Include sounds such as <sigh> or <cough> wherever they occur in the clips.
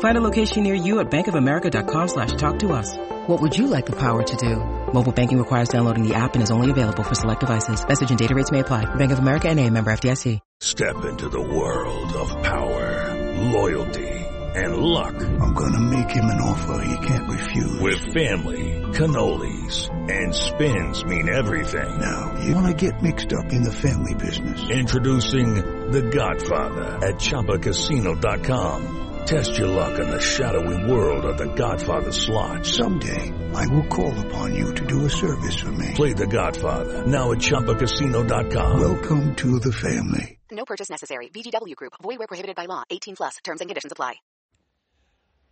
Find a location near you at bankofamerica.com slash talk to us. What would you like the power to do? Mobile banking requires downloading the app and is only available for select devices. Message and data rates may apply. Bank of America and a member FDIC. Step into the world of power, loyalty, and luck. I'm gonna make him an offer he can't refuse. With family, cannolis, and spins mean everything. Now, you wanna get mixed up in the family business. Introducing The Godfather at ChumbaCasino.com. Test your luck in the shadowy world of The Godfather slot. Someday, I will call upon you to do a service for me. Play The Godfather, now at ChumbaCasino.com. Welcome to the family. No purchase necessary. VGW Group. Void where prohibited by law. 18 plus. Terms and conditions apply.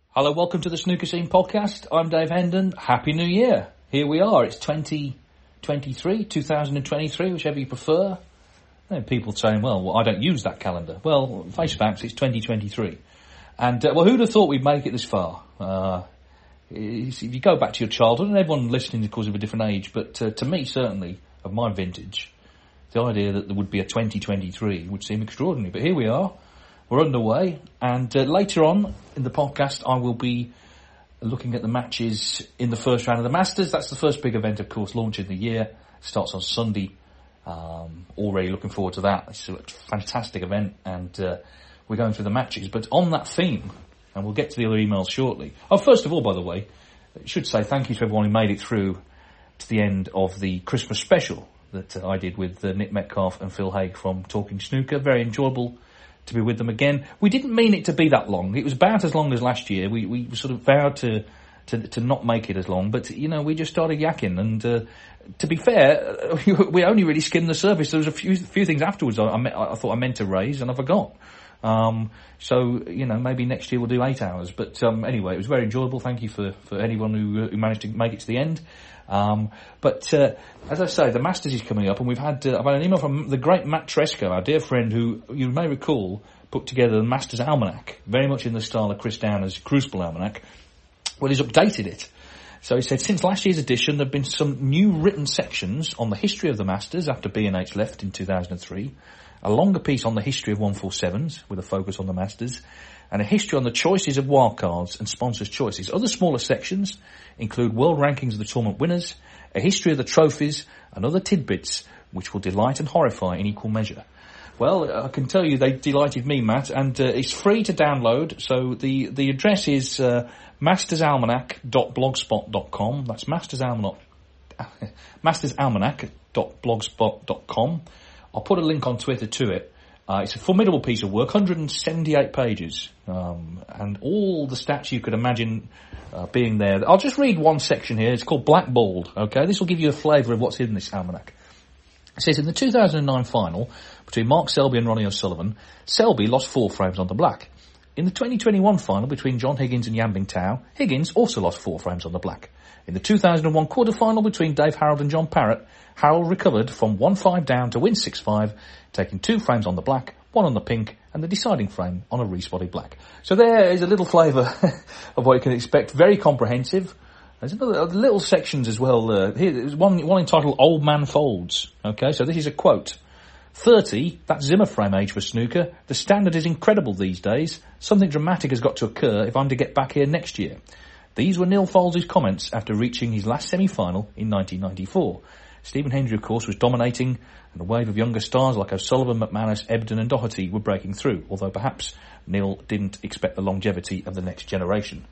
Hello, welcome to the Snooker Scene podcast. I'm Dave Hendon. Happy New Year. Here we are. It's 2023, 2023, whichever you prefer. There are people saying, well, I don't use that calendar. Well, face facts, it's 2023. And, uh, well, who'd have thought we'd make it this far? Uh, if you go back to your childhood, and everyone listening, of course, of a different age, but uh, to me, certainly, of my vintage, the idea that there would be a 2023 would seem extraordinary. But here we are. We're underway. And uh, later on in the podcast, I will be looking at the matches in the first round of the Masters. That's the first big event, of course, launching the year. starts on Sunday. Um, already looking forward to that. It's a fantastic event. And uh, we're going through the matches. But on that theme, and we'll get to the other emails shortly. Oh, first of all, by the way, I should say thank you to everyone who made it through to the end of the Christmas special that uh, I did with uh, Nick Metcalf and Phil Haig from Talking Snooker. Very enjoyable to be with them again. We didn't mean it to be that long. It was about as long as last year. We we sort of vowed to to, to not make it as long, but you know we just started yakking. And uh, to be fair, <laughs> we only really skimmed the surface. There was a few few things afterwards I, I, I thought I meant to raise and I forgot. Um, so you know maybe next year we'll do eight hours. But um, anyway, it was very enjoyable. Thank you for for anyone who, uh, who managed to make it to the end. Um, but uh, as I say, the Masters is coming up, and we've had uh, I've had an email from the great Matt Tresco, our dear friend, who you may recall put together the Masters Almanac, very much in the style of Chris Downer's Crucible Almanac. Well, he's updated it. So he said, since last year's edition, there have been some new written sections on the history of the Masters after B&H left in 2003, a longer piece on the history of 147s with a focus on the Masters, and a history on the choices of wildcards and sponsors' choices. Other smaller sections include world rankings of the tournament winners, a history of the trophies, and other tidbits which will delight and horrify in equal measure. Well, I can tell you they delighted me, Matt, and uh, it's free to download. So the, the address is uh, mastersalmanac.blogspot.com. That's mastersalmanac, <laughs> mastersalmanac.blogspot.com. I'll put a link on Twitter to it. Uh, it's a formidable piece of work, 178 pages, um, and all the stats you could imagine uh, being there. I'll just read one section here. It's called Blackballed. Okay, this will give you a flavour of what's in this almanac. It says in the 2009 final between Mark Selby and Ronnie O'Sullivan, Selby lost four frames on the black. In the 2021 final between John Higgins and Yan Bingtao, Higgins also lost four frames on the black. In the 2001 quarter final between Dave Harold and John Parrott, Harold recovered from 1-5 down to win 6-5, taking two frames on the black, one on the pink, and the deciding frame on a respotted black. So there is a little flavour <laughs> of what you can expect. Very comprehensive. There's another little sections as well. Uh, here, there's one one entitled "Old Man Folds." Okay, so this is a quote. 30, that's Zimmer frame age for snooker. The standard is incredible these days. Something dramatic has got to occur if I'm to get back here next year. These were Neil Foulds' comments after reaching his last semi-final in 1994. Stephen Hendry, of course, was dominating, and a wave of younger stars like O'Sullivan, McManus, Ebdon and Doherty were breaking through, although perhaps Neil didn't expect the longevity of the next generation.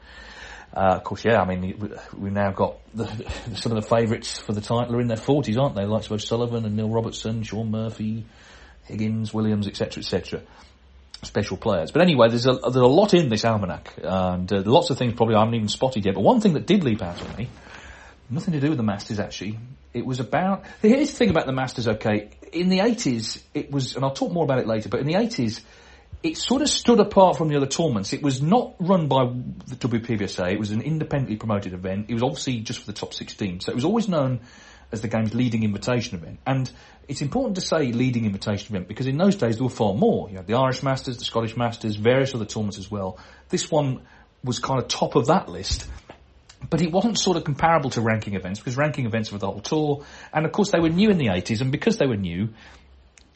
Uh, of course, yeah, I mean, we've now got the, <laughs> some of the favourites for the title are in their 40s, aren't they? Like O'Sullivan and Neil Robertson, Shaun Murphy, Higgins, Williams, etc., etc. Special players. But anyway, there's a, there's a lot in this almanac, and uh, lots of things probably I haven't even spotted yet. But one thing that did leap out at me, nothing to do with the Masters actually, it was about, here's the thing about the Masters, okay, in the 80s, it was, and I'll talk more about it later, but in the 80s, it sort of stood apart from the other tournaments. It was not run by the WPBSA. It was an independently promoted event. It was obviously just for the top 16. So it was always known as the game's leading invitation event. And it's important to say leading invitation event because in those days there were far more. You had the Irish Masters, the Scottish Masters, various other tournaments as well. This one was kind of top of that list. But it wasn't sort of comparable to ranking events because ranking events were the whole tour. And of course they were new in the 80s and because they were new,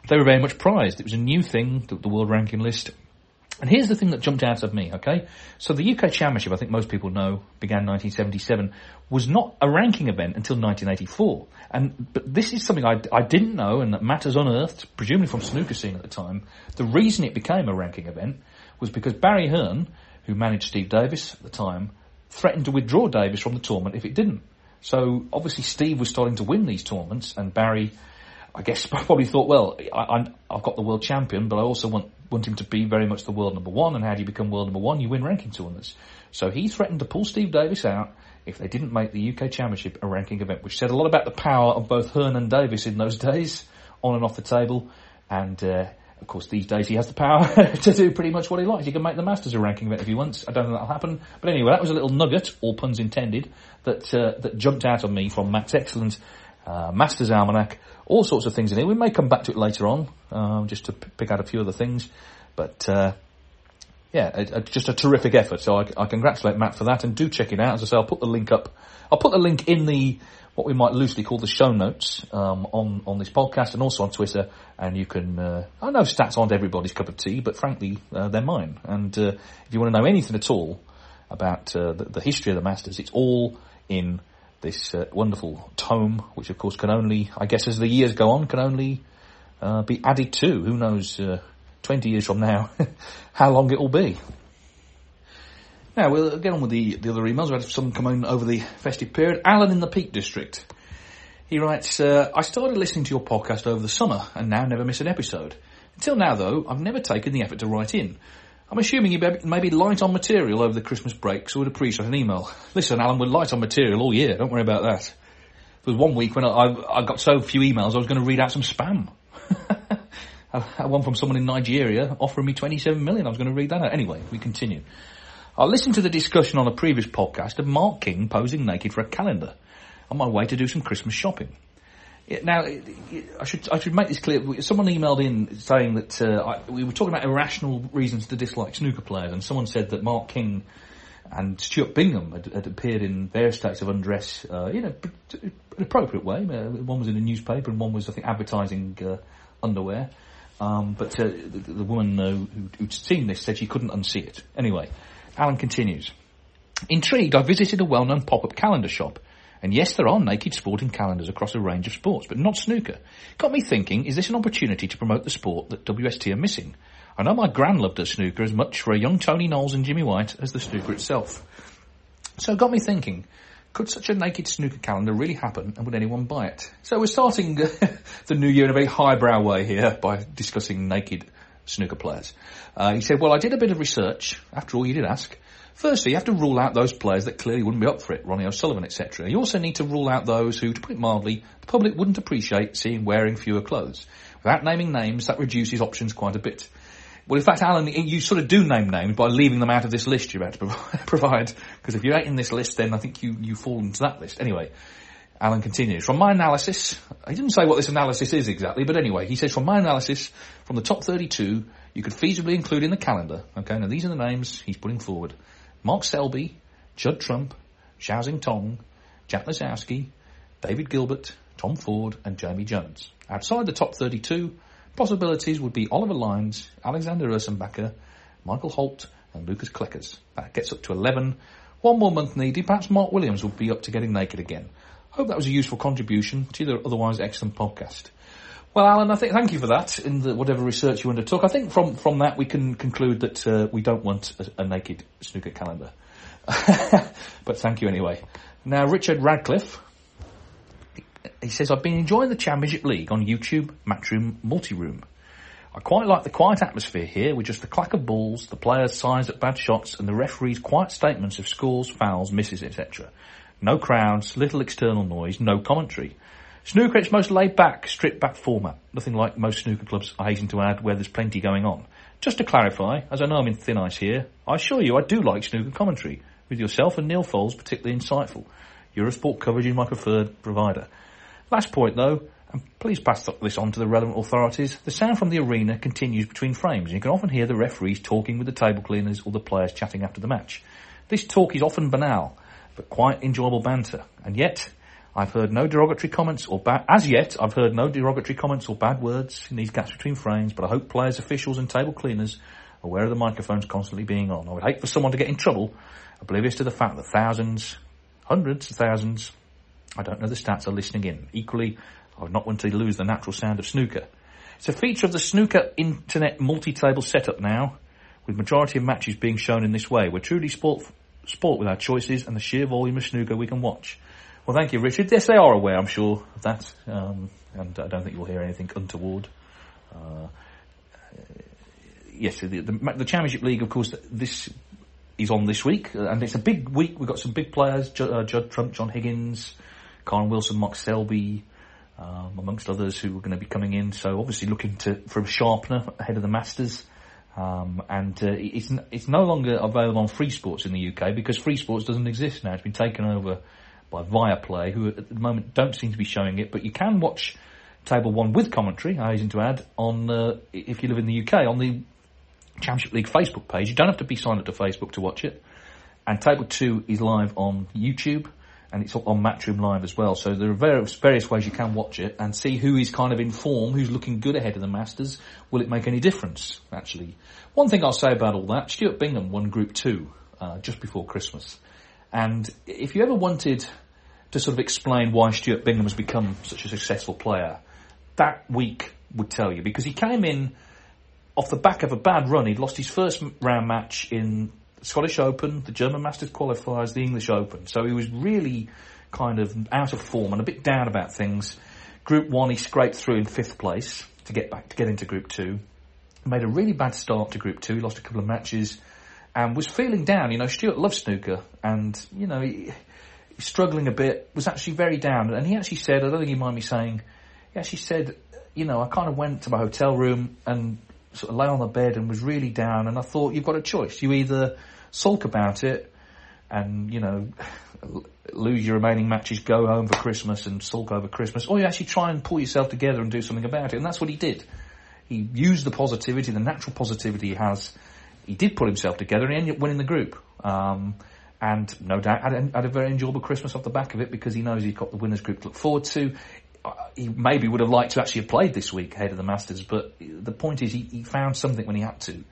they were very much prized. It was a new thing, the, the world ranking list. And here's the thing that jumped out at me, okay? So the UK Championship, I think most people know, began 1977, was not a ranking event until 1984. And, but this is something I, I didn't know and that matters unearthed, presumably from snooker scene at the time. The reason it became a ranking event was because Barry Hearn, who managed Steve Davis at the time, threatened to withdraw Davis from the tournament if it didn't. So obviously Steve was starting to win these tournaments and Barry I guess <laughs> probably thought, well, I, have got the world champion, but I also want want him to be very much the world number one. And how do you become world number one? You win ranking tournaments. So he threatened to pull Steve Davis out if they didn't make the UK Championship a ranking event, which said a lot about the power of both Hearn and Davis in those <laughs> days, on and off the table. And uh, of course, these days he has the power <laughs> to do pretty much what he likes. He can make the Masters a ranking event if he wants. I don't think that'll happen. But anyway, that was a little nugget, all puns intended, that uh, that jumped out on me from Matt's excellent uh, Masters Almanac all sorts of things in here. We may come back to it later on, um, just to p- pick out a few other things. But uh, yeah, a, just a terrific effort. So I, I, congratulate Matt for that, and do check it out. As I say, I'll put the link up. I'll put the link in the what we might loosely call the show notes um, on on this podcast, and also on Twitter. And you can. Uh, I know stats aren't everybody's cup of tea, but frankly, uh, they're mine. And uh, if you want to know anything at all about uh, the, the history of the Masters, it's all in this uh, wonderful tome, which of course can only, I guess, as the years go on, can only uh, be added to. Who knows, uh, 20 years from now, <laughs> how long it will be. Now, we'll get on with the, the other emails. We had some come in over the festive period. Alan in the Peak District. He writes, uh, I started listening to your podcast over the summer and now never miss an episode. Until now, though, I've never taken the effort to write in. I'm assuming you may be light on material over the Christmas break, so would appreciate an email. <laughs> Listen, Alan, we're light on material all year. Don't worry about that. There was one week when I, I got so few emails, I was going to read out some spam. <laughs> One from someone in Nigeria offering me 27 million. I was going to read that out. Anyway, we continue. I listened to the discussion on a previous podcast of Mark King posing naked for a calendar on my way to do some Christmas shopping. Now, I should I should make this clear. Someone emailed in saying that uh, I, we were talking about irrational reasons to dislike snooker players, and someone said that Mark King and Stuart Bingham had, had appeared in various states of undress uh, in a, an appropriate way. Uh, one was in a newspaper, and one was, I think, advertising uh, underwear. Um, but uh, the, the, woman uh, who, who'd seen this said she couldn't unsee it. Anyway, Alan continues. Intrigued, I visited a well-known pop-up calendar shop and yes, there are naked sporting calendars across a range of sports, but not snooker. Got me thinking, is this an opportunity to promote the sport that WST are missing? I know my gran loved her snooker as much for a young Tony Knowles and Jimmy White as the snooker itself. So it got me thinking, could such a naked snooker calendar really happen and would anyone buy it? So we're starting <laughs> the new year in a very highbrow way here by discussing naked snooker players. Uh, he said, well, I did a bit of research. After all, you did ask. Firstly, you have to rule out those players that clearly wouldn't be up for it, Ronnie O'Sullivan, etc. You also need to rule out those who, to put it mildly, the public wouldn't appreciate seeing wearing fewer clothes. Without naming names, that reduces options quite a bit. Well, in fact, Alan, you sort of do name names by leaving them out of this list you're about to <laughs> provide, because if you're out in this list, then I think you, you fall into that list. Anyway, Alan continues. From my analysis, he didn't say what this analysis is exactly, but anyway, he says, from my analysis, from the top 32, you could feasibly include in the calendar, okay, now these are the names he's putting forward. Mark Selby, Judd Trump, Zhao Xintong, Jack Lisowski, David Gilbert, Tom Ford, and Jamie Jones. Outside the top 32, possibilities would be Oliver Lines, Alexander Ursenbacher, Michael Holt, and Lucas Kleckers. That gets up to 11. One more month needed. Perhaps Mark Williams will be up to getting naked again. Hope that was a useful contribution to the otherwise excellent podcast. Well, Alan, I think thank you for that in the, whatever research you undertook. I think from from that we can conclude that uh, we don't want a, a naked snooker calendar. <laughs> but thank you anyway. Now, Richard Radcliffe, he says I've been enjoying the Championship League on YouTube, Matchroom, Multiroom. I quite like the quiet atmosphere here with just the clack of balls, the players' sighs at bad shots, and the referee's quiet statements of scores, fouls, misses, etc. No crowds, little external noise, no commentary. Snooker its most laid back, stripped back format. Nothing like most snooker clubs, I hasten to add, where there's plenty going on. Just to clarify, as I know I'm in thin ice here, I assure you I do like snooker commentary, with yourself and Neil Foulds particularly insightful. Eurosport coverage is my preferred provider. Last point though, and please pass this on to the relevant authorities, the sound from the arena continues between frames and you can often hear the referees talking with the table cleaners or the players chatting after the match. This talk is often banal, but quite enjoyable banter, and yet I've heard no derogatory comments or bad, as yet, I've heard no derogatory comments or bad words in these gaps between frames, but I hope players, officials and table cleaners are aware of the microphones constantly being on. I would hate for someone to get in trouble, oblivious to the fact that thousands, hundreds of thousands, I don't know the stats, are listening in. Equally, I would not want to lose the natural sound of snooker. It's a feature of the snooker internet multi-table setup now, with majority of matches being shown in this way. We're truly sport, sport with our choices and the sheer volume of snooker we can watch. Well, thank you, Richard. Yes, they are aware, I'm sure, of that. Um, and I don't think you'll hear anything untoward. Uh, yes, the, the, the, Championship League, of course, this is on this week, uh, and it's a big week. We've got some big players: Judd, uh, Judd Trump, John Higgins, Kyren Wilson, Mark Selby, um, amongst others who are going to be coming in. So obviously looking to for a sharpener ahead of the Masters. Um, and uh, it's it's no longer available on Free Sports in the UK because Free Sports doesn't exist now. It's been taken over by Viaplay, who at the moment don't seem to be showing it, but you can watch Table 1 with commentary, I hasten to add, on, uh, if you live in the UK, on the Championship League Facebook page. You don't have to be signed up to Facebook to watch it. And Table 2 is live on YouTube, and it's on Matchroom Live as well. So there are various, various ways you can watch it and see who is kind of in form, who's looking good ahead of the Masters. Will it make any difference, actually? One thing I'll say about all that, Stuart Bingham won Group 2 uh, just before Christmas. And if you ever wanted to sort of explain why Stuart Bingham has become such a successful player, that week would tell you because he came in off the back of a bad run. He'd lost his first round match in Scottish Open, the German Masters qualifiers, the English Open. So he was really kind of out of form and a bit down about things. Group one, he scraped through in fifth place to get back to get into Group two. Made a really bad start to Group two. He lost a couple of matches and was feeling down. You know, Stuart loves snooker, and you know, he, struggling a bit. Was actually very down, and he actually said, I don't think he mind me saying, he actually said, you know, I kind of went to my hotel room and sort of lay on the bed and was really down, and I thought, you've got a choice. You either sulk about it and you know <laughs> lose your remaining matches, go home for Christmas and sulk over Christmas, or you actually try and pull yourself together and do something about it. And that's what he did. He used the positivity, the natural positivity he has he did pull himself together and he ended up winning the group. Um, and no doubt had a, had a, very enjoyable Christmas off the back of it because he knows he's got the winners group to look forward to. Uh, he maybe would have liked to actually have played this week ahead of the Masters, but the point is he, he found something when he had to.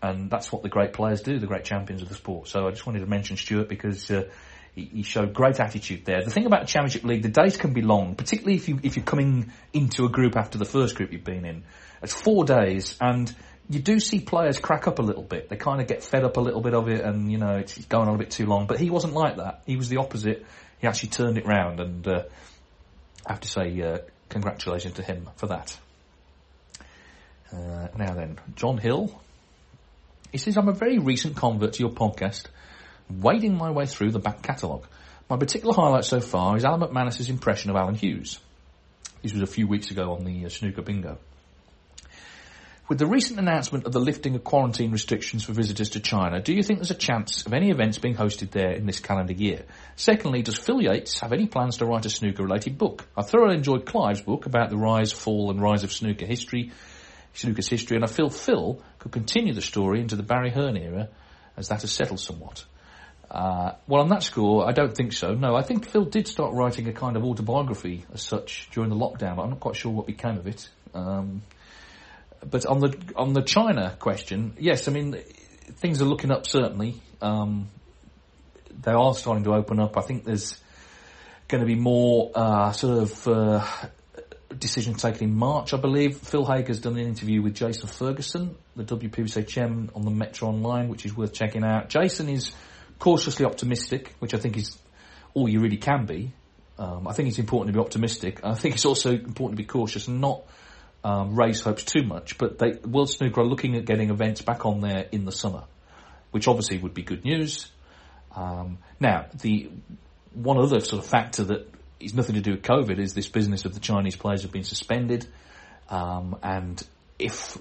And that's what the great players do, the great champions of the sport. So I just wanted to mention Stuart because uh, he, he, showed great attitude there. The thing about the Championship League, the days can be long, particularly if you if you're coming into a group after the first group you've been in. It's four days, and you do see players crack up a little bit. They kind of get fed up a little bit of it, and you know it's going on a bit too long. But he wasn't like that. He was the opposite. He actually turned it round, and uh, I have to say uh, congratulations to him for that. Uh, now then, John Hill. He says, I'm a very recent convert to your podcast, wading my way through the back catalogue. My particular highlight so far is Alan McManus's impression of Alan Hughes. This was a few weeks ago on the uh, Snooker Bingo. With the recent announcement of the lifting of quarantine restrictions for visitors to China, do you think there's a chance of any events being hosted there in this calendar year? Secondly, does Phil Yates have any plans to write a snooker related book? I thoroughly enjoyed Clive's book about the rise, fall and rise of snooker history, snooker's history, and I feel Phil could continue the story into the Barry Hearn era as that has settled somewhat. Uh, well, on that score, I don't think so. No, I think Phil did start writing a kind of autobiography as such during the lockdown, but I'm not quite sure what became of it. Um, but on the on the China question, yes, I mean things are looking up. Certainly, um, they are starting to open up. I think there's going to be more uh, sort of uh, decision taken in March. I believe Phil Haig has done an interview with Jason Ferguson, the WPBSA chairman, on the Metro Online, which is worth checking out. Jason is cautiously optimistic, which I think is all you really can be. Um, I think it's important to be optimistic. I think it's also important to be cautious and not um, raise hopes too much, but they, World Snooker are looking at getting events back on there in the summer, which obviously would be good news. Um, now, the one other sort of factor that is nothing to do with COVID is this business of the Chinese players have been suspended, um, and if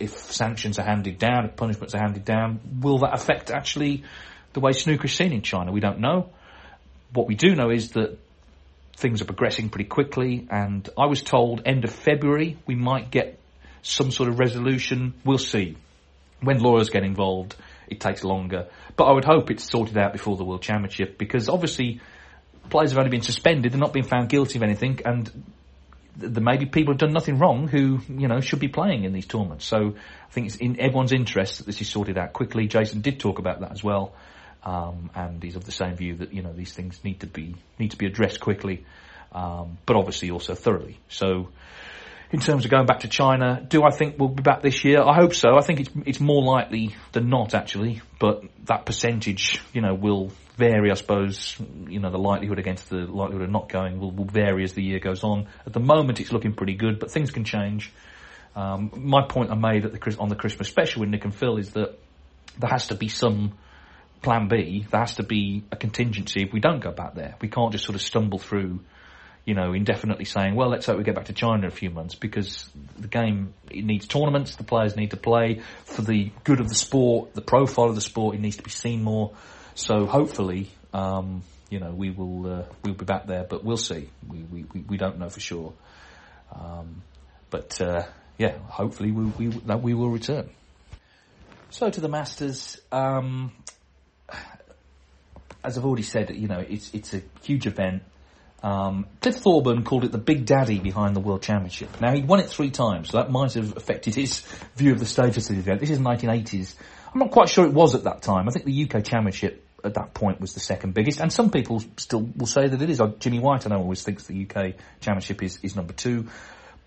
if sanctions are handed down, if punishments are handed down, will that affect actually the way snooker is seen in China? We don't know. What we do know is that things are progressing pretty quickly, and I was told end of February we might get some sort of resolution. We'll see. When lawyers get involved, it takes longer. But I would hope it's sorted out before the World Championship because obviously players have only been suspended, they're not being found guilty of anything, and there may be people who've done nothing wrong who, you know, should be playing in these tournaments. So I think it's in everyone's interest that this is sorted out quickly. Jason did talk about that as well. Um, and he's of the same view that, you know, these things need to be, need to be addressed quickly. Um, but obviously also thoroughly. So, in terms of going back to China, do I think we'll be back this year? I hope so. I think it's it's more likely than not, actually. But that percentage, you know, will vary. I suppose, you know, the likelihood against the likelihood of not going will, will vary as the year goes on. At the moment, it's looking pretty good, but things can change. Um, my point I made at the on the Christmas special with Nick and Phil is that there has to be some plan B. There has to be a contingency if we don't go back there. We can't just sort of stumble through you know, indefinitely saying, well, let's hope we get back to China in a few months because the game, it needs tournaments, the players need to play for the good of the sport, the profile of the sport, it needs to be seen more. So hopefully, um, you know, we will, uh, we'll be back there, but we'll see. We, we, we, don't know for sure. Um, but, uh, yeah, hopefully we, we, that we will return. So to the Masters, um, as I've already said, you know, it's, it's a huge event. Um, Cliff Thorburn called it the big daddy behind the World Championship. Now, he'd won it three times, so that might have affected his view of the status of the event. This is 1980s. I'm not quite sure it was at that time. I think the UK Championship at that point was the second biggest, and some people still will say that it is. Jimmy White, I know, always thinks the UK Championship is, is number two.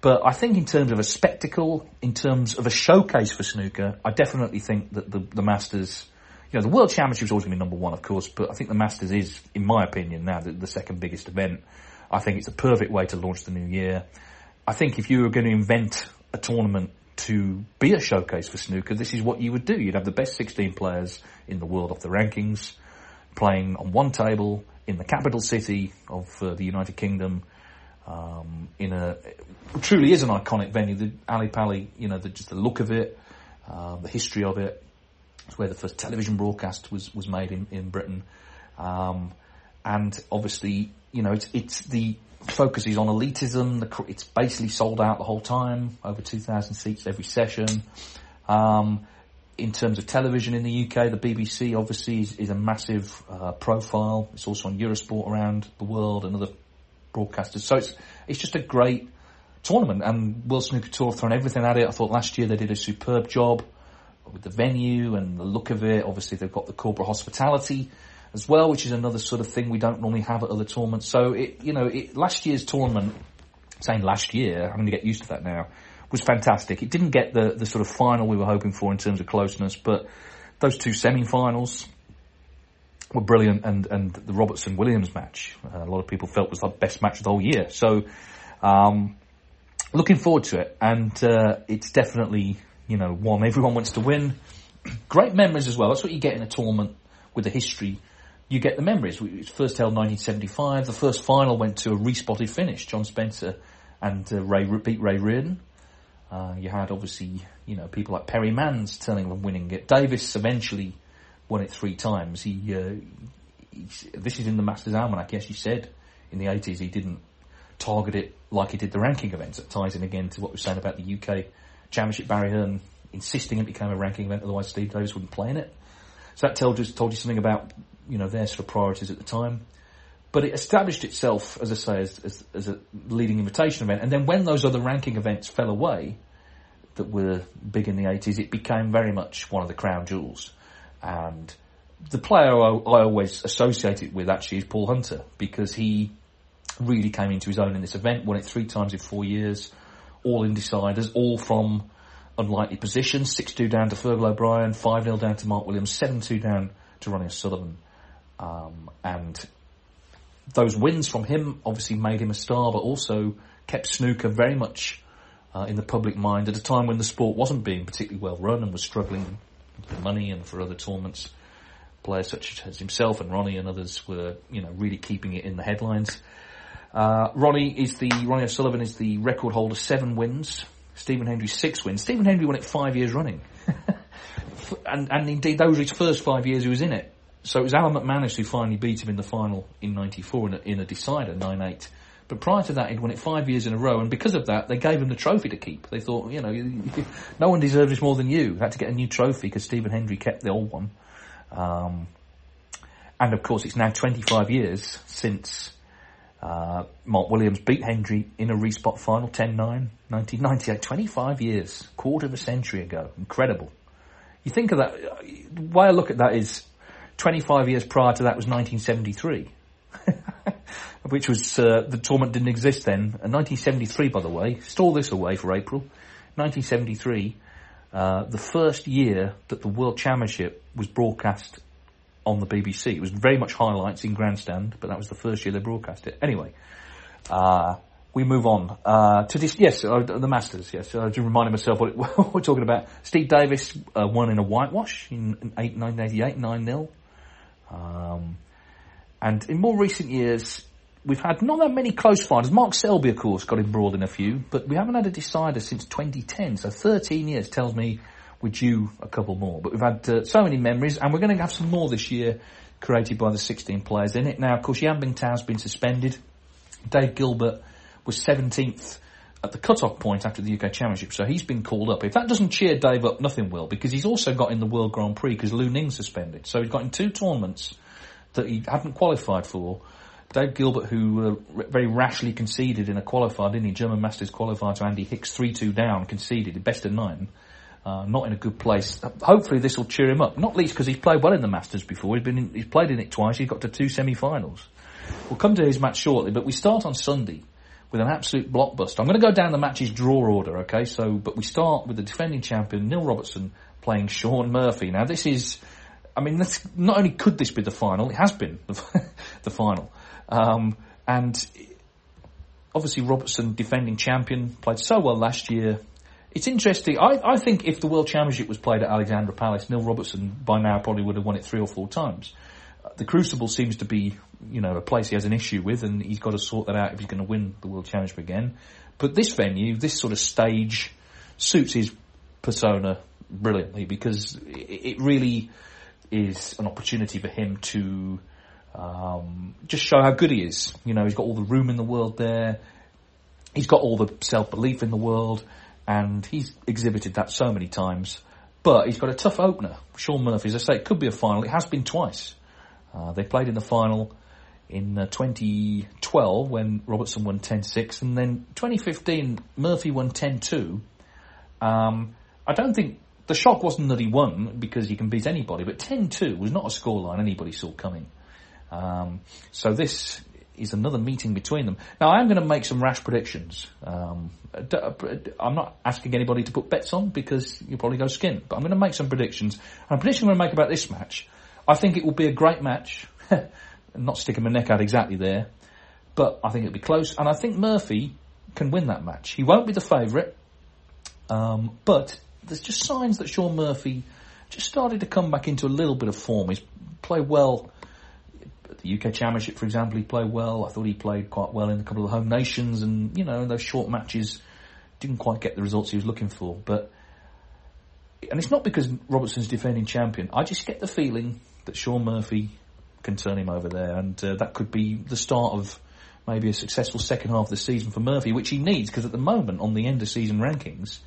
But I think in terms of a spectacle, in terms of a showcase for snooker, I definitely think that the, the Masters you know, the World Championship is always going to be number one, of course, but I think the Masters is, in my opinion, now the, the second biggest event. I think it's a perfect way to launch the new year. I think if you were going to invent a tournament to be a showcase for snooker, this is what you would do. You'd have the best 16 players in the world off the rankings, playing on one table in the capital city of uh, the United Kingdom, um, in a truly is an iconic venue. The Ali Pali, you know, the, just the look of it, uh, the history of it, it's where the first television broadcast was, was made in, in Britain. Um, and obviously, you know, it's, it's the focus is on elitism. The, it's basically sold out the whole time, over 2,000 seats every session. Um, in terms of television in the UK, the BBC obviously is, is a massive uh, profile. It's also on Eurosport around the world and other broadcasters. So it's it's just a great tournament. And Wilson have thrown everything at it. I thought last year they did a superb job with the venue and the look of it. Obviously, they've got the corporate hospitality as well, which is another sort of thing we don't normally have at other tournaments. So, it, you know, it, last year's tournament, saying last year, I'm going to get used to that now, was fantastic. It didn't get the, the sort of final we were hoping for in terms of closeness, but those two semi-finals were brilliant, and, and the Robertson Williams match, uh, a lot of people felt was the best match of the whole year. So, um, looking forward to it, and uh, it's definitely you know, one. Everyone wants to win. Great memories as well. That's what you get in a tournament with a history. You get the memories. It was first held 1975. The first final went to a respotted finish. John Spencer and uh, Ray beat Ray Reardon. Uh, you had obviously, you know, people like Perrie Mans turning and winning it. Davis eventually won it three times. He, uh, he, this is in the Masters Almanac. Yes, he said in the 80s he didn't target it like he did the ranking events. It ties in again to what we are saying about the UK Championship, Barry Hearn insisting it became a ranking event, otherwise Steve Davis wouldn't play in it. So that told you, told you something about, you know, their sort of priorities at the time. But it established itself, as I say, as, as, as a leading invitation event. And then when those other ranking events fell away, that were big in the 80s, it became very much one of the crown jewels. And the player I, I always associate it with actually is Paul Hunter, because he really came into his own in this event, won it three times in four years, all indeciders, all from unlikely positions. 6-2 down to Fergal O'Brien, 5-0 down to Mark Williams, 7-2 down to Ronnie O'Sullivan. Um, and those wins from him obviously made him a star, but also kept snooker very much uh, in the public mind at a time when the sport wasn't being particularly well run and was struggling for money and for other tournaments. Players such as himself and Ronnie and others were, you know, really keeping it in the headlines. Uh, Ronnie is the Ronnie O'Sullivan is the record holder, seven wins. Stephen Hendry six wins. Stephen Hendry won it five years running, <laughs> and and indeed those were his first five years he was in it. So it was Alan McManus who finally beat him in the final in '94 in a, in a decider, nine eight. But prior to that, he'd won it five years in a row, and because of that, they gave him the trophy to keep. They thought, you know, <laughs> no one deserves this more than you. Had to get a new trophy because Stephen Hendry kept the old one. Um, and of course, it's now 25 years since uh, Mark Williams beat Hendry in a respot final, 10-9, 1998. 25 years, quarter of a century ago. Incredible. You think of that, the way I look at that is 25 years prior to that was 1973. <laughs> which was, uh, the tournament didn't exist then. In 1973, by the way, store this away for April. 1973, uh, the first year that the World Championship was broadcast on the BBC. It was very much highlights in grandstand, but that was the first year they broadcast it. Anyway, uh, we move on uh, to this. Yes, uh, the Masters. Yes, I just reminded myself what, it, <laughs> we're talking about. Steve Davis uh, won in a whitewash in, in 1988, nine 0 um, and in more recent years, we've had not that many close finals. Mark Selby, of course, got embroiled in a few, but we haven't had a decider since 2010. So 13 years tells me we're due a couple more. But we've had uh, so many memories, and we're going to have some more this year created by the 16 players in it. Now, of course, Yan Bingtao's been suspended. Dave Gilbert was 17th at the cut-off point after the UK Championship, so he's been called up. If that doesn't cheer Dave up, nothing will, because he's also got in the World Grand Prix because Lu Ning's suspended. So he's got in two tournaments that he hadn't qualified for. Dave Gilbert, who uh, very rashly conceded in a qualifier, didn't he? German Masters qualifier to Andy Hicks, 3-2 down, conceded, best of nine. Uh, not in a good place. Hopefully this will cheer him up. Not least because he's played well in the Masters before. He's been in, he's played in it twice. He's got to two semi-finals. We'll come to his match shortly, but we start on Sunday with an absolute blockbuster. I'm going to go down the match's draw order, okay? So, but we start with the defending champion Neil Robertson playing Sean Murphy. Now this is, I mean, not only could this be the final, it has been the, <laughs> the final. Um, and obviously Robertson, defending champion, played so well last year. It's interesting. I, I think if the World Championship was played at Alexandra Palace, Neil Robertson by now probably would have won it three or four times. Uh, the Crucible seems to be, you know, a place he has an issue with, and he's got to sort that out if he's going to win the World Championship again. But this venue, this sort of stage, suits his persona brilliantly because it, really is an opportunity for him to um, just show how good he is. You know, he's got all the room in the world there. He's got all the self-belief in the world and he's exhibited that so many times. But he's got a tough opener. Shaun Murphy, as I say, it could be a final. It has been twice. Uh, they played in the final in uh, 2012 when Robertson won 10-6 and then 2015 Murphy won 10-2. Um, I don't think the shock wasn't that he won because he can beat anybody, but 10-2 was not a scoreline anybody saw coming. Um, so this is another meeting between them. Now I am going to make some rash predictions. Um, I'm not asking anybody to put bets on because you'll probably go skin, but I'm going to make some predictions. And a prediction I'm going to make about this match, I think it will be a great match. <laughs> not sticking my neck out exactly there, but I think it'll be close. And I think Murphy can win that match. He won't be the favourite, um, but there's just signs that Shaun Murphy just started to come back into a little bit of form. He's played well the UK Championship, for example, he played well. I thought he played quite well in a couple of the home nations, and you know, in those short matches, didn't quite get the results he was looking for. But and it's not because Robertson's defending champion. I just get the feeling that Shaun Murphy can turn him over there, and uh, that could be the start of maybe a successful second half of the season for Murphy, which he needs because at the moment on the end of season rankings.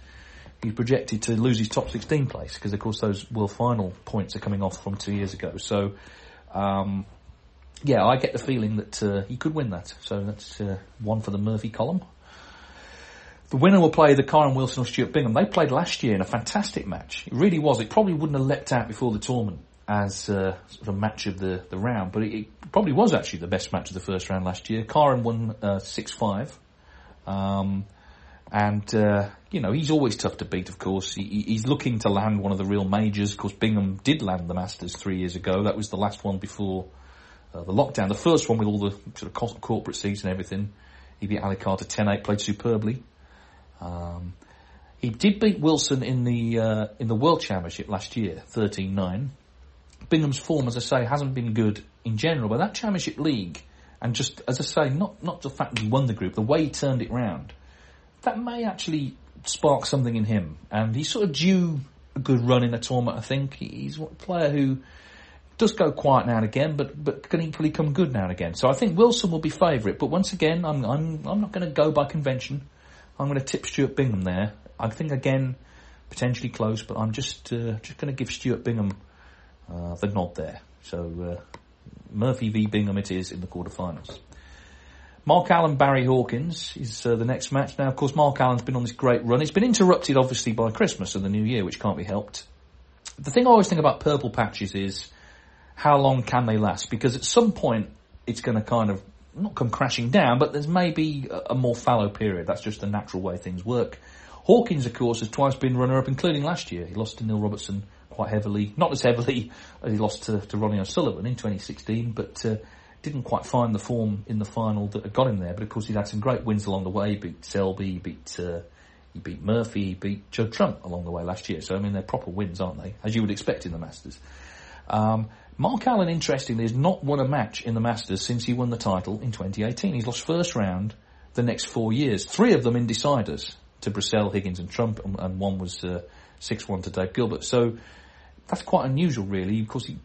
He's projected to lose his top 16 place because, of course, those world final points are coming off from two years ago. So, um, yeah, I get the feeling that uh, he could win that. So that's uh, one for the Murphy column. The winner will play the Kyren Wilson or Stuart Bingham. They played last year in a fantastic match. It really was. It probably wouldn't have leapt out before the tournament as uh, sort of match of the, the round, but it, it, probably was actually the best match of the first round last year. Kyren won uh, 6-5. Um, and, uh, you know, he's always tough to beat, of course. He, he's looking to land one of the real majors. Of course, Bingham did land the Masters three years ago. That was the last one before uh, the lockdown, the first one with all the sort of corporate seats and everything, he beat Ali Carter 10-8, played superbly. Um, he did beat Wilson in the uh, in the World Championship last year, 13-9. Bingham's form, as I say, hasn't been good in general, but that Championship League, and just as I say, not not the fact that he won the group, the way he turned it round, that may actually spark something in him, and he's sort of due a good run in a tournament. I think he's a player who does go quiet now and again, but but can equally come good now and again. So I think Wilson will be favourite, but once again, I'm I'm I'm not going to go by convention. I'm going to tip Stuart Bingham there. I think again potentially close, but I'm just uh, just going to give Stuart Bingham uh, the nod there. So uh, Murphy v Bingham it is in the quarterfinals. Mark Allen, Barry Hawkins is uh, the next match. Now, of course, Mark Allen's been on this great run. It's been interrupted, obviously, by Christmas and the New Year, which can't be helped. The thing I always think about purple patches is how long can they last? Because at some point, it's going to kind of not come crashing down, but there's maybe a, more fallow period. That's just the natural way things work. Hawkins, of course, has twice been runner-up, including last year. He lost to Neil Robertson quite heavily, not as heavily as he lost to, to Ronnie O'Sullivan in 2016, but uh, didn't quite find the form in the final that got him there. But of course, he'd had some great wins along the way. He beat Selby, he beat uh, he beat Murphy, he beat Judd Trump along the way last year. So I mean, they're proper wins, aren't they? As you would expect in the Masters. Um, Mark Allen, interestingly, has not won a match in the Masters since he won the title in 2018. He's lost first round the next four years, three of them in deciders to Brecel, Higgins, and Trump, and, one was uh, six-one to Dave Gilbert. So that's quite unusual, really. Of course, he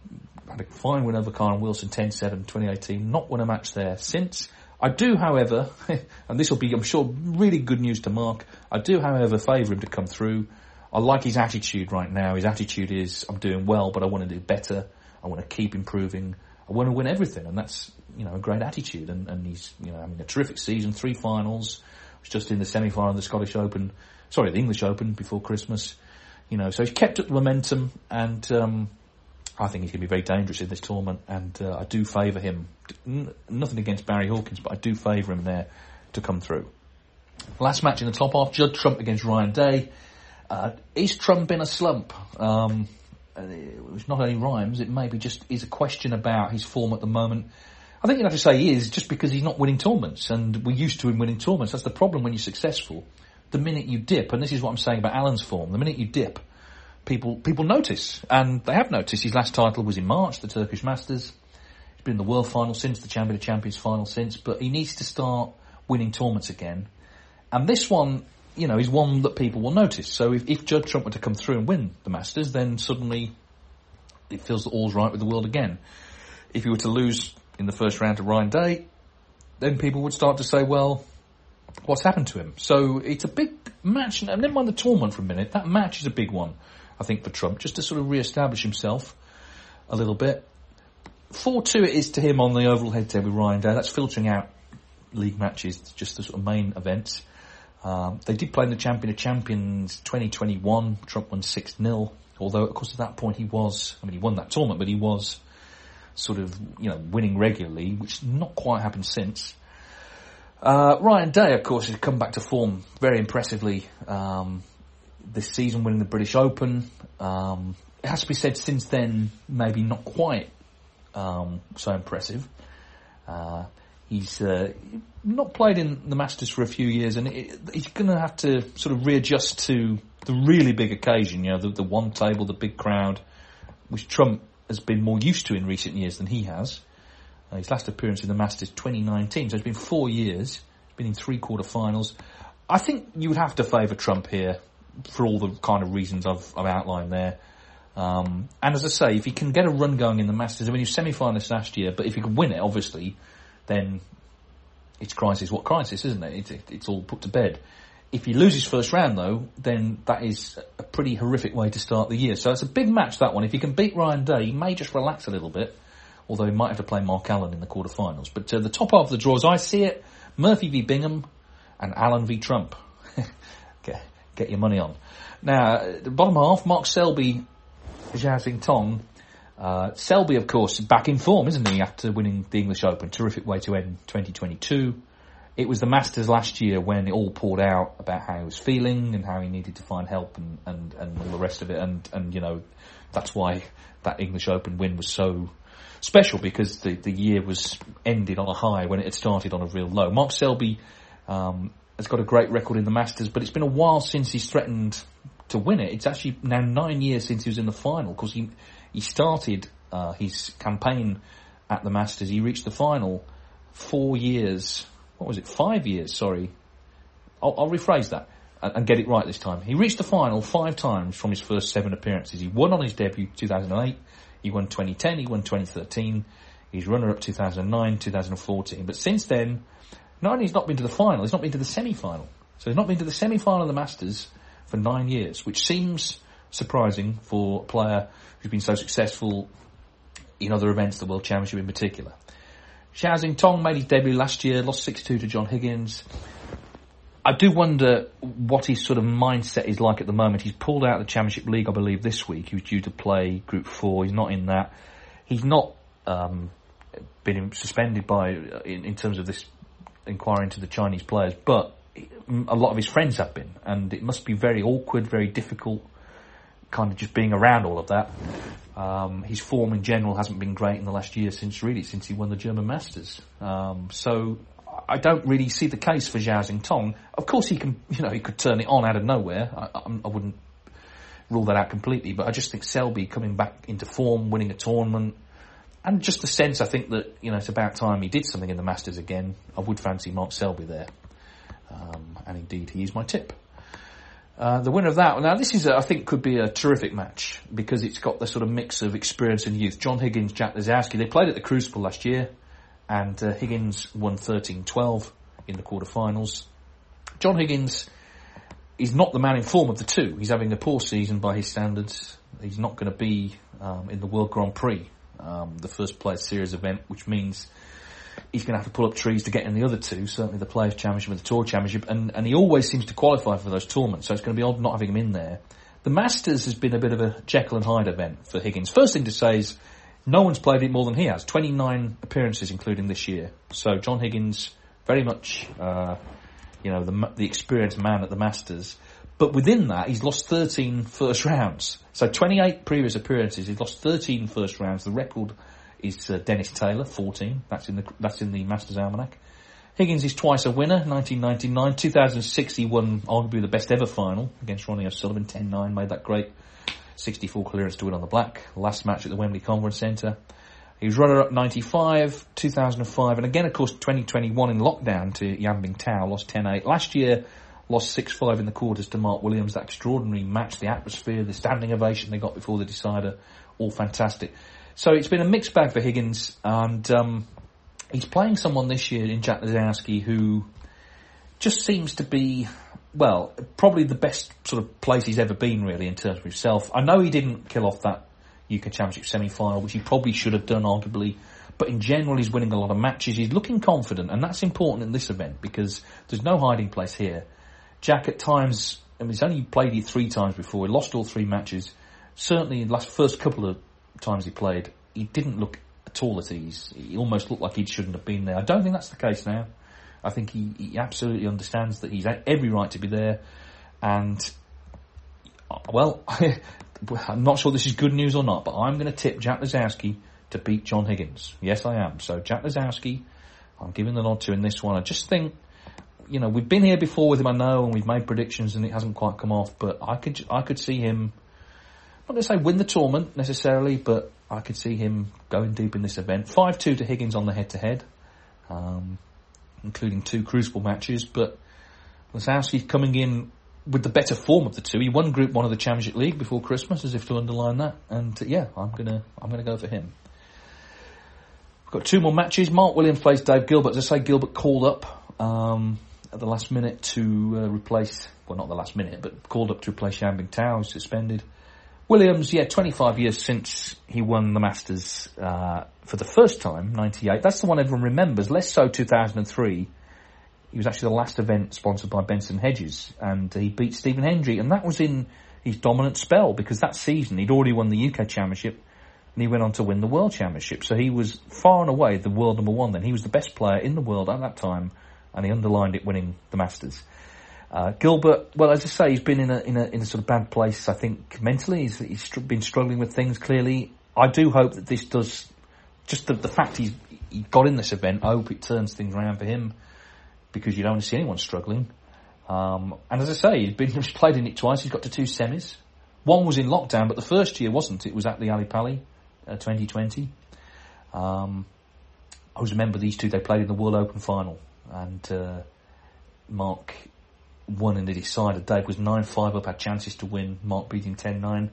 had a fine win over Kyren Wilson, 10-7, 2018. Not won a match there since. I do, however, <laughs> and this will be, I'm sure, really good news to Mark. I do, however, favour him to come through. I like his attitude right now. His attitude is, I'm doing well, but I want to do better. I want to keep improving. I want to win everything, and that's you know a great attitude. And, and he's you know having a terrific season, three finals. Was just in the semi-final of the Scottish Open, sorry, the English Open before Christmas. You know, so he's kept up the momentum, and um, I think he's going to be very dangerous in this tournament, and uh, I do favour him. N- nothing against Barry Hawkins, but I do favour him there to come through. Last match in the top half, Judd Trump against Ryan Day. Uh, is Trump in a slump? Um, Uh, it's not only rhymes, it maybe just is a question about his form at the moment. I think you'd have to say he is just because he's not winning tournaments, and we're used to him winning tournaments. That's the problem when you're successful. The minute you dip, and this is what I'm saying about Allen's form, the minute you dip, people people notice, and they have noticed. His last title was in March, the Turkish Masters. He's been in the World Final since, the Champion of Champions Final since, but he needs to start winning tournaments again. And this one, you know, is one that people will notice. So if, if Judd Trump were to come through and win the Masters, then suddenly it feels that all's right with the world again. If he were to lose in the first round to Ryan Day, then people would start to say, well, what's happened to him? So it's a big match. And never mind the tournament for a minute. That match is a big one. I think, for Trump, just to sort of re-establish himself a little bit. 4-2 it is to him on the overall head-to-head with Ryan Day. That's filtering out league matches, just the sort of main events. Um, they did play in the Champion of Champions 2021. Trump won 6-0. Although, of course, at that point he was, I mean, he won that tournament, but he was sort of, you know, winning regularly, which not quite happened since. Uh, Ryan Day, of course, has come back to form very impressively. Um, this season, winning the British Open. Um, it has to be said, since then, maybe not quite um, so impressive. Uh, he's uh, not played in the Masters for a few years, and it, he's going to have to sort of readjust to the really big occasion. You know, the, the one table, the big crowd, which Trump has been more used to in recent years than he has. Uh, his last appearance in the Masters 2019, so it's been four years. Been in three quarter finals. I think you would have to favour Trump here for all the kind of reasons I've, I've outlined there. Um, and as I say, if he can get a run going in the Masters, I mean, he was semi-finalist last year, but if he can win it, obviously, then it's crisis. What crisis, isn't it? It's, it, it's all put to bed. If he loses first round, though, then that is a pretty horrific way to start the year. So it's a big match, that one. If he can beat Ryan Day, he may just relax a little bit, although he might have to play Mark Allen in the quarterfinals. But uh, the top half of the draws, I see it, Murphy v Bingham and Allen v Trump. <laughs> okay get your money on. Now, the bottom half, Mark Selby, Zhao Tong. Uh, Selby, of course, back in form, isn't he, after winning the English Open? Terrific way to end 2022. It was the Masters last year when it all poured out about how he was feeling and how he needed to find help and, and, and all the rest of it. And, and, you know, that's why that English Open win was so special because the, the year was ended on a high when it had started on a real low. Mark Selby, um, has got a great record in the Masters, but it's been a while since he's threatened to win it. It's actually now nine years since he was in the final because he he started uh, his campaign at the Masters. He reached the final four years. What was it? Five years. Sorry, I'll, I'll rephrase that and, and get it right this time. He reached the final five times from his first seven appearances. He won on his debut 2008. He won 2010. He won 2013. He's runner-up 2009, 2014. But since then, not only has not been to the final, he's not been to the semi-final. So he's not been to the semi-final of the Masters for nine years, which seems surprising for a player who's been so successful in other events, the World Championship in particular. Zhao Xintong made his debut last year, lost 6-2 to John Higgins. I do wonder what his sort of mindset is like at the moment. He's pulled out of the Championship League, I believe, this week. He was due to play Group 4. He's not in that. He's not um, been suspended by, in, in terms of this inquiry into the Chinese players, but a lot of his friends have been, and it must be very awkward, very difficult, kind of just being around all of that. Um, his form in general hasn't been great in the last year since really since he won the German Masters. Um, so I don't really see the case for Zhao Xintong. Of course, he can, you know, he could turn it on out of nowhere. I, I, I wouldn't rule that out completely, but I just think Selby coming back into form, winning a tournament, and just the sense I think that you know it's about time he did something in the Masters again. I would fancy Mark Selby there, um, and indeed he is my tip. Uh, the winner of that, now this is, a, I think, could be a terrific match because it's got the sort of mix of experience and youth. John Higgins, Jack Lisowski, they played at the Crucible last year, and uh, Higgins won 13-12 in the quarterfinals. John Higgins is not the man in form of the two. He's having a poor season by his standards. He's not going to be um, in the World Grand Prix, um, the first Players Series event, which means he's going to have to pull up trees to get in the other two, certainly the Players' Championship and the Tour Championship, and, and he always seems to qualify for those tournaments, so it's going to be odd not having him in there. The Masters has been a bit of a Jekyll and Hyde event for Higgins. First thing to say is no one's played it more than he has, 29 appearances including this year. So John Higgins, very much, uh, you know, the, the experienced man at the Masters. But within that, he's lost 13 first rounds. So 28 previous appearances, he's lost 13 first rounds. The record is uh, Dennis Taylor, 14. That's in the that's in the Masters Almanac. Higgins is twice a winner, 1999. 2006 he won arguably the best ever final against Ronnie O'Sullivan, 10-9, made that great 64 clearance to win on the black. Last match at the Wembley Conference Centre. He was runner-up 95, 2005, and again, of course, 2021 in lockdown to Yan Tao, lost 10-8. Last year, lost 6-5 in the quarters to Mark Williams. That extraordinary match, the atmosphere, the standing ovation they got before the decider, all fantastic. So it's been a mixed bag for Higgins, and um, he's playing someone this year in Jack Lisowski who just seems to be, well, probably the best sort of place he's ever been really in terms of himself. I know he didn't kill off that UK Championship semi-final, which he probably should have done arguably, but in general he's winning a lot of matches. He's looking confident, and that's important in this event because there's no hiding place here. Jack at times, I mean, he's only played it three times before. He lost all three matches. Certainly, in the last first couple of times he played, he didn't look at all at ease. He almost looked like he shouldn't have been there. I don't think that's the case now. I think he, he absolutely understands that he's had every right to be there, and uh, well, <laughs> I'm not sure this is good news or not, but I'm going to tip Jack Lisowski to beat John Higgins. Yes, I am. So Jack Lisowski, I'm giving the nod to in this one. I just think, you know, we've been here before with him, I know, and we've made predictions, and it hasn't quite come off. But I could, I could see him not going to say win the tournament necessarily, but I could see him going deep in this event. 5-2 to Higgins on the head-to-head, um, including two Crucible matches, but Lisowski's coming in with the better form of the two. He won Group 1 of the Championship League before Christmas, as if to underline that, and uh, yeah, I'm gonna, I'm gonna go for him. We've got two more matches. Mark Williams plays Dave Gilbert. As I say, Gilbert called up, um, at the last minute to uh, replace, well not the last minute, but called up to replace Yan Bingtao, suspended. Williams, yeah, 25 years since he won the Masters uh, for the first time, 98. That's the one everyone remembers. Less so 2003. He was actually the last event sponsored by Benson Hedges, and he beat Stephen Hendry, and that was in his dominant spell because that season he'd already won the UK Championship, and he went on to win the World Championship. So he was far and away the world number one. Then he was the best player in the world at that time, and he underlined it winning the Masters. Uh, Gilbert, well, as I say, he's been in a, in a in a sort of bad place. I think mentally, he's, he's been struggling with things. Clearly, I do hope that this does just the, the fact he's he got in this event. I hope it turns things around for him because you don't want to see anyone struggling. Um, and as I say, he's been <laughs> he's played in it twice. He's got to two semis. One was in lockdown, but the first year wasn't. It was at the Ali Pali, uh, 2020. Um, I always remember these two. They played in the World Open final, and uh, Mark won in the decider. Dave was nine five up, had chances to win. Mark beat him 10-9.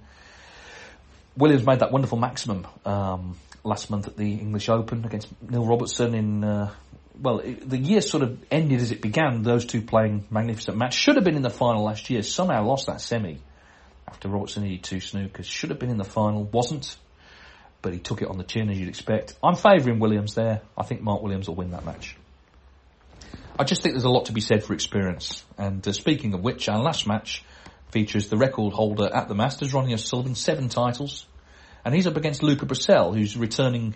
Williams made that wonderful maximum um, last month at the English Open against Neil Robertson in. Uh, well, it, the year sort of ended as it began. Those two playing magnificent match. Should have been in the final last year. Somehow lost that semi after Robertson needed two snookers. Should have been in the final. Wasn't. But he took it on the chin as you'd expect. I'm favouring Williams there. I think Mark Williams will win that match. I just think there's a lot to be said for experience. And uh, speaking of which, our last match features the record holder at the Masters, Ronnie O'Sullivan, seven titles. And he's up against Luca Brecel, who's returning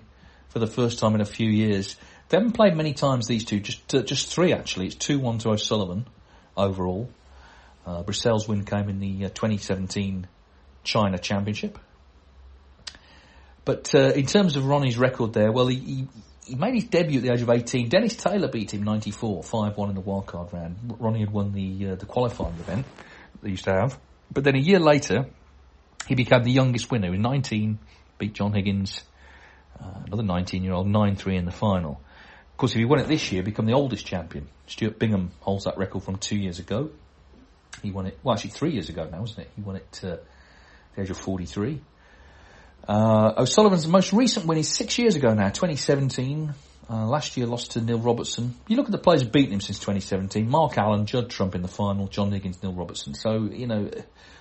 for the first time in a few years. They haven't played many times, these two, just uh, just three actually. It's 2-1 to O'Sullivan overall. Uh, win came in the uh, 2017 China Championship. But uh, in terms of Ronnie's record there, well, he, he, he made his debut at the age of 18. Dennis Taylor beat him 94, 5-1 in the wildcard round. Ronnie had won the uh, the qualifying event they used to have. But then a year later, he became the youngest winner. In 19, beat John Higgins, uh, another 19-year-old, 9-3 in the final. Of course, if he won it this year, become the oldest champion. Stuart Bingham holds that record from two years ago. He won it, well actually three years ago now, wasn't it? He won it uh, at the age of 43. Uh, O'Sullivan's most recent win is six years ago now, 2017. Uh, last year lost to Neil Robertson. You look at the players beaten him since 2017. Mark Allen, Judd Trump in the final, John Higgins, Neil Robertson. So, you know,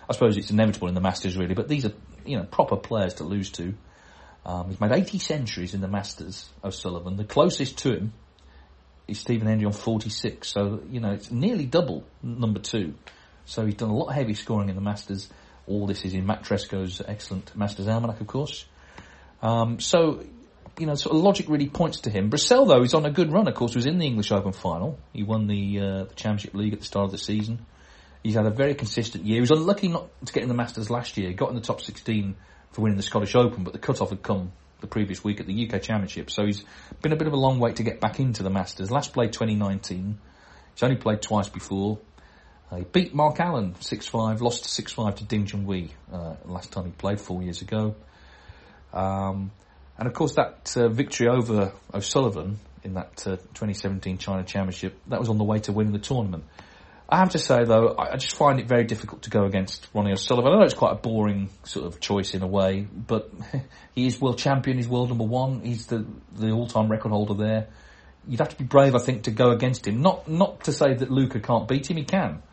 I suppose it's inevitable in the Masters really, but these are, you know, proper players to lose to. Um, he's made 80 centuries in the Masters, O'Sullivan. The closest to him is Stephen Hendry on 46. So, you know, it's nearly double number two. So he's done a lot of heavy scoring in the Masters. All this is in Matt Tresco's excellent Masters Almanac, of course. Um, so, you know, sort of logic really points to him. Brecel, though, is on a good run, of course, was in the English Open final. He won the, uh, the Championship League at the start of the season. He's had a very consistent year. He was unlucky not to get in the Masters last year. He got in the top 16 for winning the Scottish Open, but the cut-off had come the previous week at the UK Championship. So he's been a bit of a long wait to get back into the Masters. Last played 2019. He's only played twice before. Uh, he beat Mark Allen 6-5, lost 6-5 to Ding Junhui uh, last time he played four years ago. Um, and of course that uh, victory over O'Sullivan in that uh, 2017 China Championship, that was on the way to winning the tournament. I have to say though, I, just find it very difficult to go against Ronnie O'Sullivan. I know it's quite a boring sort of choice in a way, but <laughs> he is world champion, he's world number one, he's the, the all-time record holder there. You'd have to be brave, I think, to go against him. Not, not to say that Luca can't beat him, he can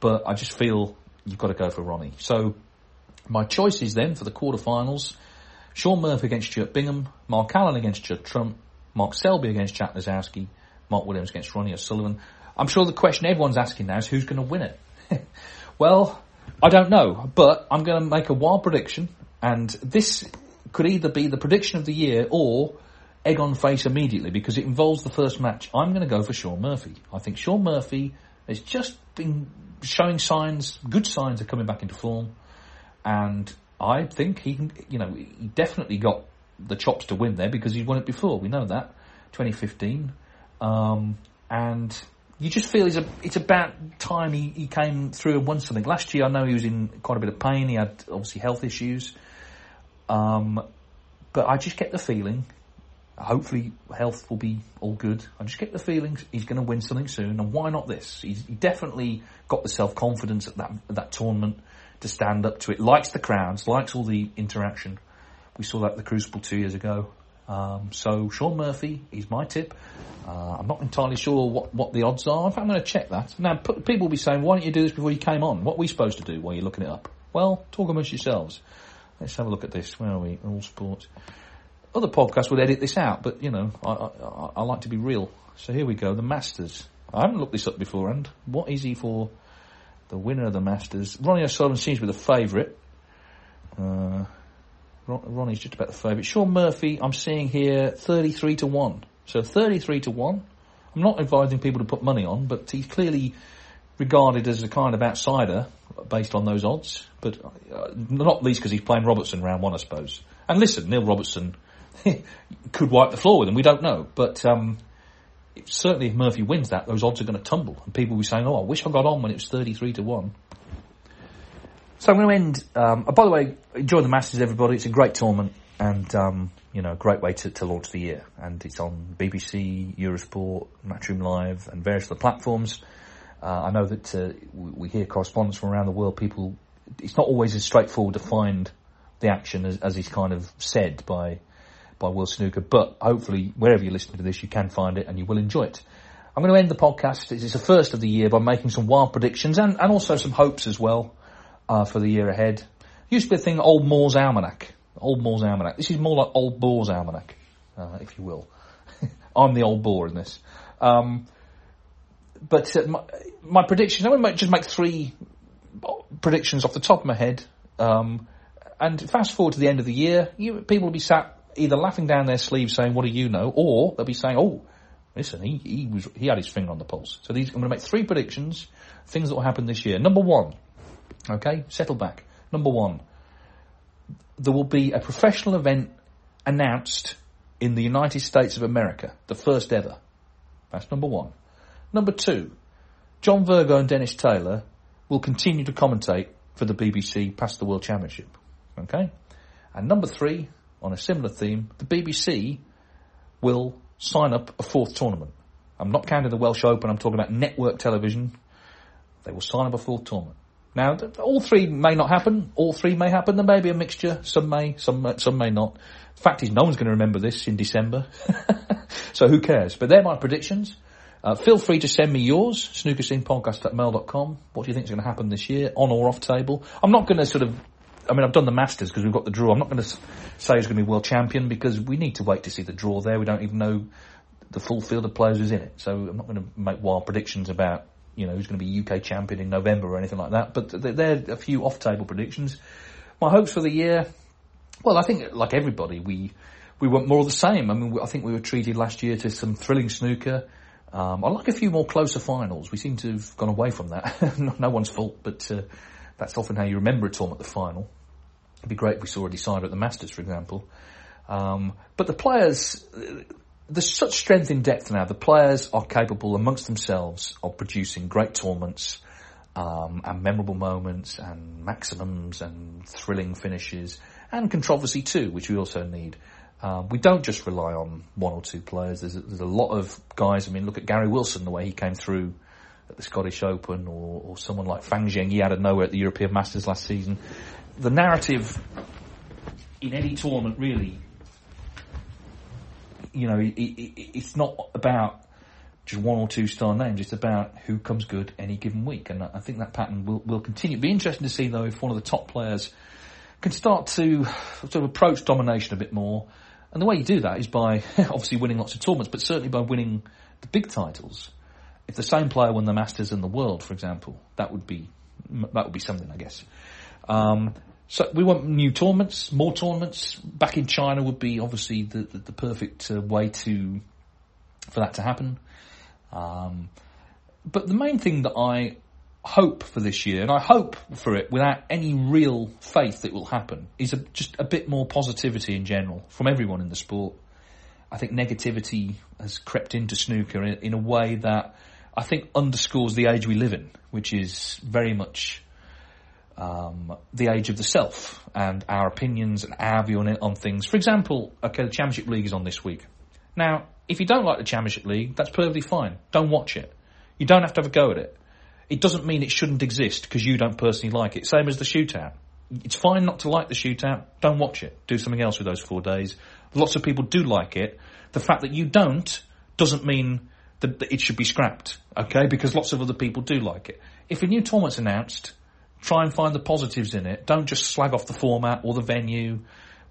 but I just feel you've got to go for Ronnie. So my choices then for the quarterfinals: Shaun Murphy against Stuart Bingham, Mark Allen against Judd Trump, Mark Selby against Jack Lisowski, Mark Williams against Ronnie O'Sullivan. I'm sure the question everyone's asking now is who's going to win it. <laughs> well, I don't know, but I'm going to make a wild prediction, and this could either be the prediction of the year or egg on face immediately because it involves the first match. I'm going to go for Shaun Murphy. I think Shaun Murphy has just been showing signs, good signs of coming back into form, and I think he. You know, he definitely got the chops to win there because he's won it before. We know that 2015, um, and you just feel it's a, it's about time he, he came through and won something. Last year, I know he was in quite a bit of pain. He had obviously health issues, um, but I just get the feeling hopefully health will be all good. I just get the feeling he's going to win something soon, and why not this? He's he definitely got the self confidence at that at that tournament to stand up to it. Likes the crowds, likes all the interaction. We saw that at the Crucible two years ago. Um, so Shaun Murphy, he's my tip. Uh, I'm not entirely sure what, what the odds are. In fact, I'm going to check that. Now, people will be saying, why don't you do this before you came on? What are we supposed to do while you're looking it up? Well, talk amongst yourselves. Let's have a look at this. Where are we? All sports other podcasts would edit this out, but you know, I, I, I, like to be real. So here we go, the Masters. I haven't looked this up beforehand. What is he for the winner of the Masters? Ronnie O'Sullivan seems to be the favourite. Uh, Ronnie's just about the favourite. Shaun Murphy, I'm seeing here 33 to 1. So 33 to 1. I'm not advising people to put money on, but he's clearly regarded as a kind of outsider based on those odds. But uh, not least because he's playing Robertson round one, I suppose. And listen, Neil Robertson <laughs> could wipe the floor with them. We don't know, but um, certainly if Murphy wins that, those odds are going to tumble, and people will be saying, "Oh, I wish I got on when it was thirty-three to one." So I'm going to end. Um, oh, by the way, enjoy the Masters, everybody. It's a great tournament, and um, you know, a great way to, to launch the year. And it's on BBC, Eurosport, Matchroom Live, and various other platforms. Uh, I know that uh, we, we hear correspondence from around the world. People, it's not always as straightforward to find the action as, as is kind of said by by World Snooker. But hopefully, wherever you're listening to this, you can find it and you will enjoy it. I'm going to end the podcast. It's the first of the year by making some wild predictions and, and also some hopes as well uh, for the year ahead. Used to be a thing, Old Moore's Almanac. Old Moore's Almanac. This is more like Old Bore's Almanac, uh, if you will. <laughs> I'm the old bore in this. Um, but uh, my, my predictions, I'm going to just make three predictions off the top of my head. Um, and fast forward to the end of the year, you, people will be sat either laughing down their sleeves saying, what do you know? Or they'll be saying, oh, listen, he, he was, he had his finger on the pulse. So these, I'm going to make three predictions, things that will happen this year. Number one, okay, settle back. Number one, there will be a professional event announced in the United States of America, the first ever. That's number one. Number two, John Virgo and Dennis Taylor will continue to commentate for the BBC past the World Championship. Okay? And number three, on a similar theme, the BBC will sign up a fourth tournament. I'm not counting the Welsh Open, I'm talking about network television. They will sign up a fourth tournament. Now, all three may not happen. All three may happen. There may be a mixture. Some may, some some may not. The fact is, no one's going to remember this in December, <laughs> so who cares? But they're my predictions. Uh, feel free to send me yours, snookerscenepodcast at. What do you think is going to happen this year, on or off table? I'm not going to sort of I mean, I've done the Masters because we've got the draw. I'm not going to say who's going to be world champion because we need to wait to see the draw there. We don't even know the full field of players who's in it. So I'm not going to make wild predictions about, you know, who's going to be UK champion in November or anything like that. But there are a few off-table predictions. My hopes for the year, well, I think like everybody, we we want more of the same. I mean, I think we were treated last year to some thrilling snooker. Um, I'd like a few more closer finals. We seem to have gone away from that. <laughs> no one's fault, but uh, that's often how you remember a tournament, the final. It'd be great if we saw a decider at the Masters, for example. Um, but the players, there's such strength in depth now. The players are capable amongst themselves of producing great tournaments um, and memorable moments and maximums and thrilling finishes and controversy too, which we also need. Um, we don't just rely on one or two players. There's a, there's a lot of guys. I mean, look at Gary Wilson, the way he came through at the Scottish Open, or, or someone like Fan Zhengyi out of nowhere at the European Masters last season the narrative in any tournament really, you know, it, it, it's not about just one or two star names. It's about who comes good any given week, and I think that pattern will will continue. It'll be interesting to see though if one of the top players can start to sort of approach domination a bit more. And the way you do that is by <laughs> obviously winning lots of tournaments, but certainly by winning the big titles. If the same player won the Masters and the World, for example, that would be that would be something, I guess. Um, so we want new tournaments, more tournaments. Back in China would be obviously the the, the perfect uh, way to for that to happen. Um, but the main thing that I hope for this year, and I hope for it without any real faith that it will happen, is a, just a bit more positivity in general from everyone in the sport. I think negativity has crept into snooker in, in a way that I think underscores the age we live in, which is very much um, the age of the self and our opinions and our view on, it, on things. For example, okay, the Championship League is on this week. Now, if you don't like the Championship League, that's perfectly fine. Don't watch it. You don't have to have a go at it. It doesn't mean it shouldn't exist because you don't personally like it. Same as the shootout. It's fine not to like the shootout. Don't watch it. Do something else with those four days. Lots of people do like it. The fact that you don't doesn't mean that, that it should be scrapped. Okay, because lots of other people do like it. If a new tournament's announced, Try and find the positives in it. Don't just slag off the format or the venue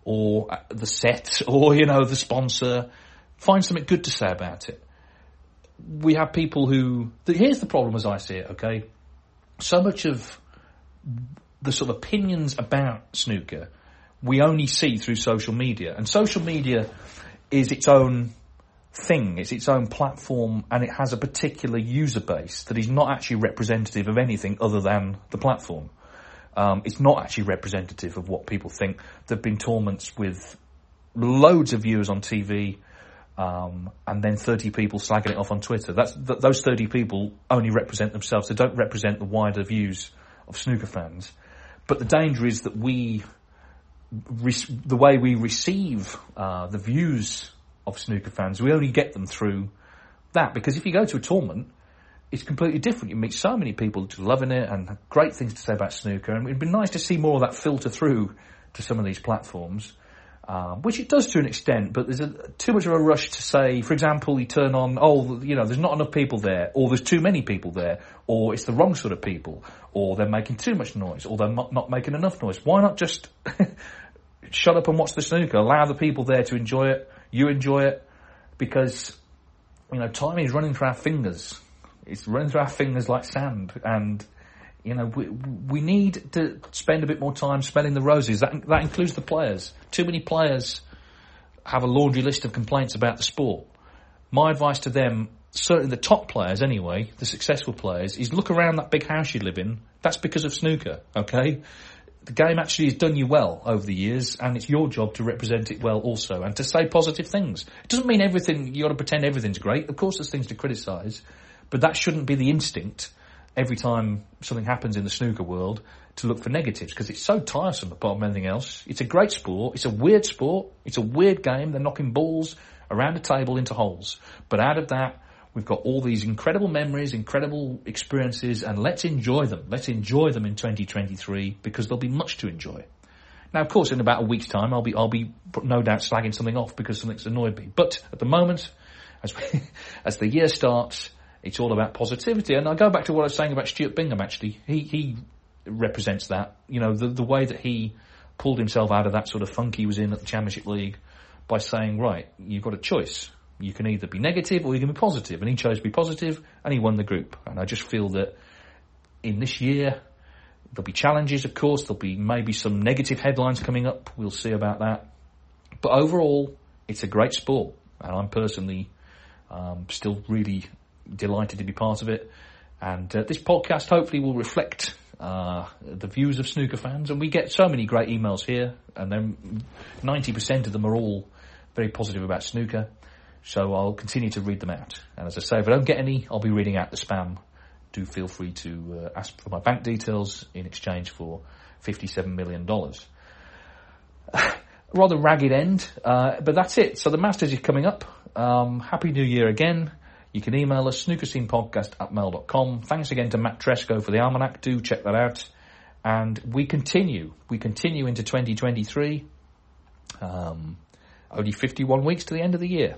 or uh, the set <laughs> or, you know, the sponsor. Find something good to say about it. We have people who, here's the problem as I see it, okay? So much of the sort of opinions about snooker we only see through social media. And social media is its own thing. It's its own platform and it has a particular user base that is not actually representative of anything other than the platform. Um, it's not actually representative of what people think. There have been torments with loads of viewers on TV, um, and then 30 people slagging it off on Twitter. That's th- those 30 people only represent themselves. They don't represent the wider views of snooker fans. But the danger is that we, re- the way we receive uh, the views of snooker fans, we only get them through that. Because if you go to a tournament, it's completely different. You meet so many people just loving it and great things to say about snooker, and it'd be nice to see more of that filter through to some of these platforms. Um, which it does to an extent, but there's a, too much of a rush to say, for example, you turn on, oh, you know, there's not enough people there, or there's too many people there, or it's the wrong sort of people, or they're making too much noise, or they're not making enough noise. Why not just <laughs> shut up and watch the snooker? Allow the people there to enjoy it, you enjoy it, because, you know, time is running through our fingers. It's running through our fingers like sand, and you know, we, we need to spend a bit more time smelling the roses. That, that includes the players. Too many players have a laundry list of complaints about the sport. My advice to them, certainly the top players anyway, the successful players, is look around that big house you live in. That's because of snooker, okay? The game actually has done you well over the years, and it's your job to represent it well also, and to say positive things. It doesn't mean everything, you gotta pretend everything's great. Of course there's things to criticise, but that shouldn't be the instinct every time something happens in the snooker world to look for negatives because it's so tiresome apart from anything else. It's a great sport. It's a weird sport. It's a weird game. They're knocking balls around a table into holes. But out of that, we've got all these incredible memories, incredible experiences, and let's enjoy them. Let's enjoy them in 2023 because there'll be much to enjoy. Now, of course, in about a week's time, I'll be, I'll be no doubt slagging something off because something's annoyed me. But at the moment, as, we, <laughs> as the year starts, it's all about positivity. And I go back to what I was saying about Stuart Bingham. Actually, he he represents that. You know, the the way that he pulled himself out of that sort of funk he was in at the Championship League by saying, right, you've got a choice. You can either be negative or you can be positive. And he chose to be positive, and he won the group. And I just feel that in this year there'll be challenges. Of course, there'll be maybe some negative headlines coming up. We'll see about that. But overall, it's a great sport, and I'm personally um, still really delighted to be part of it. And uh, this podcast hopefully will reflect uh, the views of snooker fans. And we get so many great emails here, and then 90% of them are all very positive about snooker. So I'll continue to read them out. And as I say, if I don't get any, I'll be reading out the spam. Do feel free to uh, ask for my bank details in exchange for $57 million. <sighs> Rather ragged end, uh, but that's it. So the Masters is coming up. Um, Happy New Year again. You can email us, snookerscenepodcast at mail.com. Thanks again to Matt Tresco for the almanac. Do check that out. And we continue. We continue into 2023. Um, only 51 weeks to the end of the year.